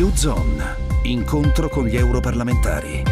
U-Zone, incontro con gli europarlamentari.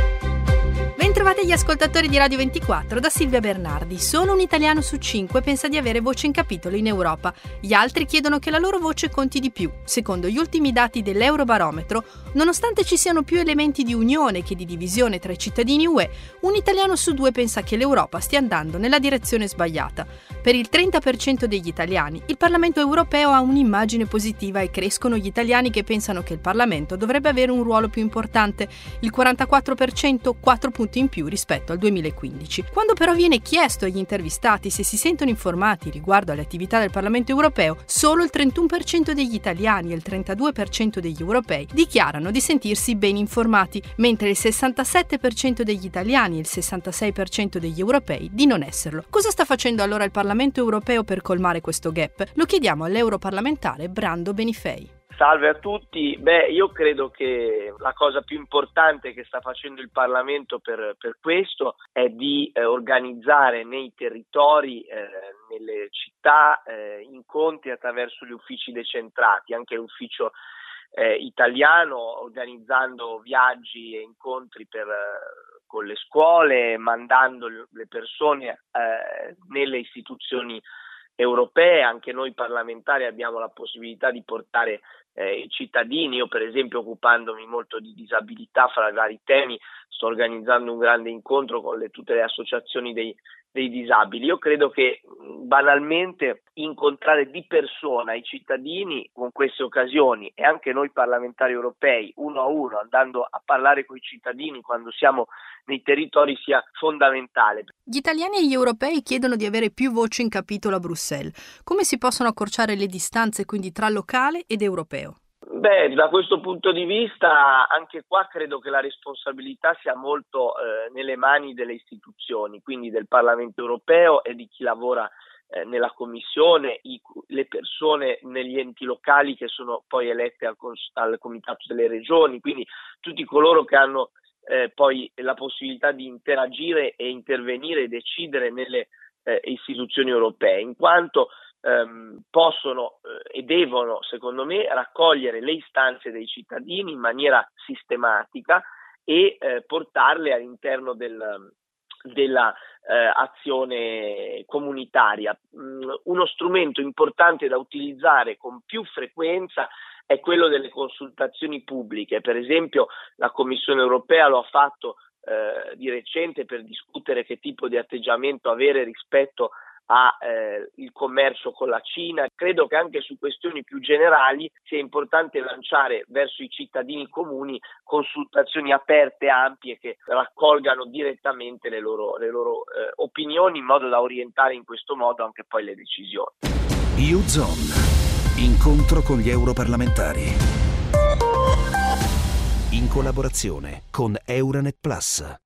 Bentrovate gli ascoltatori di Radio 24 da Silvia Bernardi. Solo un italiano su cinque pensa di avere voce in capitolo in Europa. Gli altri chiedono che la loro voce conti di più. Secondo gli ultimi dati dell'Eurobarometro, nonostante ci siano più elementi di unione che di divisione tra i cittadini UE, un italiano su due pensa che l'Europa stia andando nella direzione sbagliata. Per il 30% degli italiani, il Parlamento europeo ha un'immagine positiva e crescono gli italiani che pensano che il Parlamento dovrebbe avere un ruolo più importante. Il 44%, 4 punti in più rispetto al 2015. Quando però viene chiesto agli intervistati se si sentono informati riguardo alle attività del Parlamento europeo, solo il 31% degli italiani e il 32% degli europei dichiarano di sentirsi ben informati, mentre il 67% degli italiani e il 66% degli europei di non esserlo. Cosa sta facendo allora il Parlamento europeo per colmare questo gap? Lo chiediamo all'europarlamentare Brando Benifei. Salve a tutti, beh io credo che la cosa più importante che sta facendo il Parlamento per, per questo è di eh, organizzare nei territori, eh, nelle città, eh, incontri attraverso gli uffici decentrati, anche l'ufficio eh, italiano organizzando viaggi e incontri per, con le scuole, mandando le persone eh, nelle istituzioni europee, anche noi parlamentari abbiamo la possibilità di portare eh, i cittadini, io per esempio occupandomi molto di disabilità fra i vari temi sto organizzando un grande incontro con le, tutte le associazioni dei, dei disabili. Io credo che banalmente incontrare di persona i cittadini con queste occasioni e anche noi parlamentari europei uno a uno andando a parlare con i cittadini quando siamo nei territori sia fondamentale. Gli italiani e gli europei chiedono di avere più voce in capitolo a Bruxelles. Come si possono accorciare le distanze quindi tra locale ed europeo? Beh, da questo punto di vista, anche qua credo che la responsabilità sia molto eh, nelle mani delle istituzioni, quindi del Parlamento europeo e di chi lavora eh, nella Commissione, i, le persone negli enti locali che sono poi elette al, al Comitato delle Regioni, quindi tutti coloro che hanno eh, poi la possibilità di interagire e intervenire e decidere nelle eh, istituzioni europee, in quanto ehm, possono eh, e devono, secondo me, raccogliere le istanze dei cittadini in maniera sistematica e eh, portarle all'interno del, della eh, comunitaria. Mm, uno strumento importante da utilizzare con più frequenza è quello delle consultazioni pubbliche. Per esempio, la Commissione europea lo ha fatto eh, di recente per discutere che tipo di atteggiamento avere rispetto al eh, commercio con la Cina. Credo che anche su questioni più generali sia importante lanciare verso i cittadini comuni consultazioni aperte, ampie, che raccolgano direttamente le loro, le loro eh, opinioni in modo da orientare in questo modo anche poi le decisioni. U-Zone, incontro con gli europarlamentari. In collaborazione con Euronet Plus.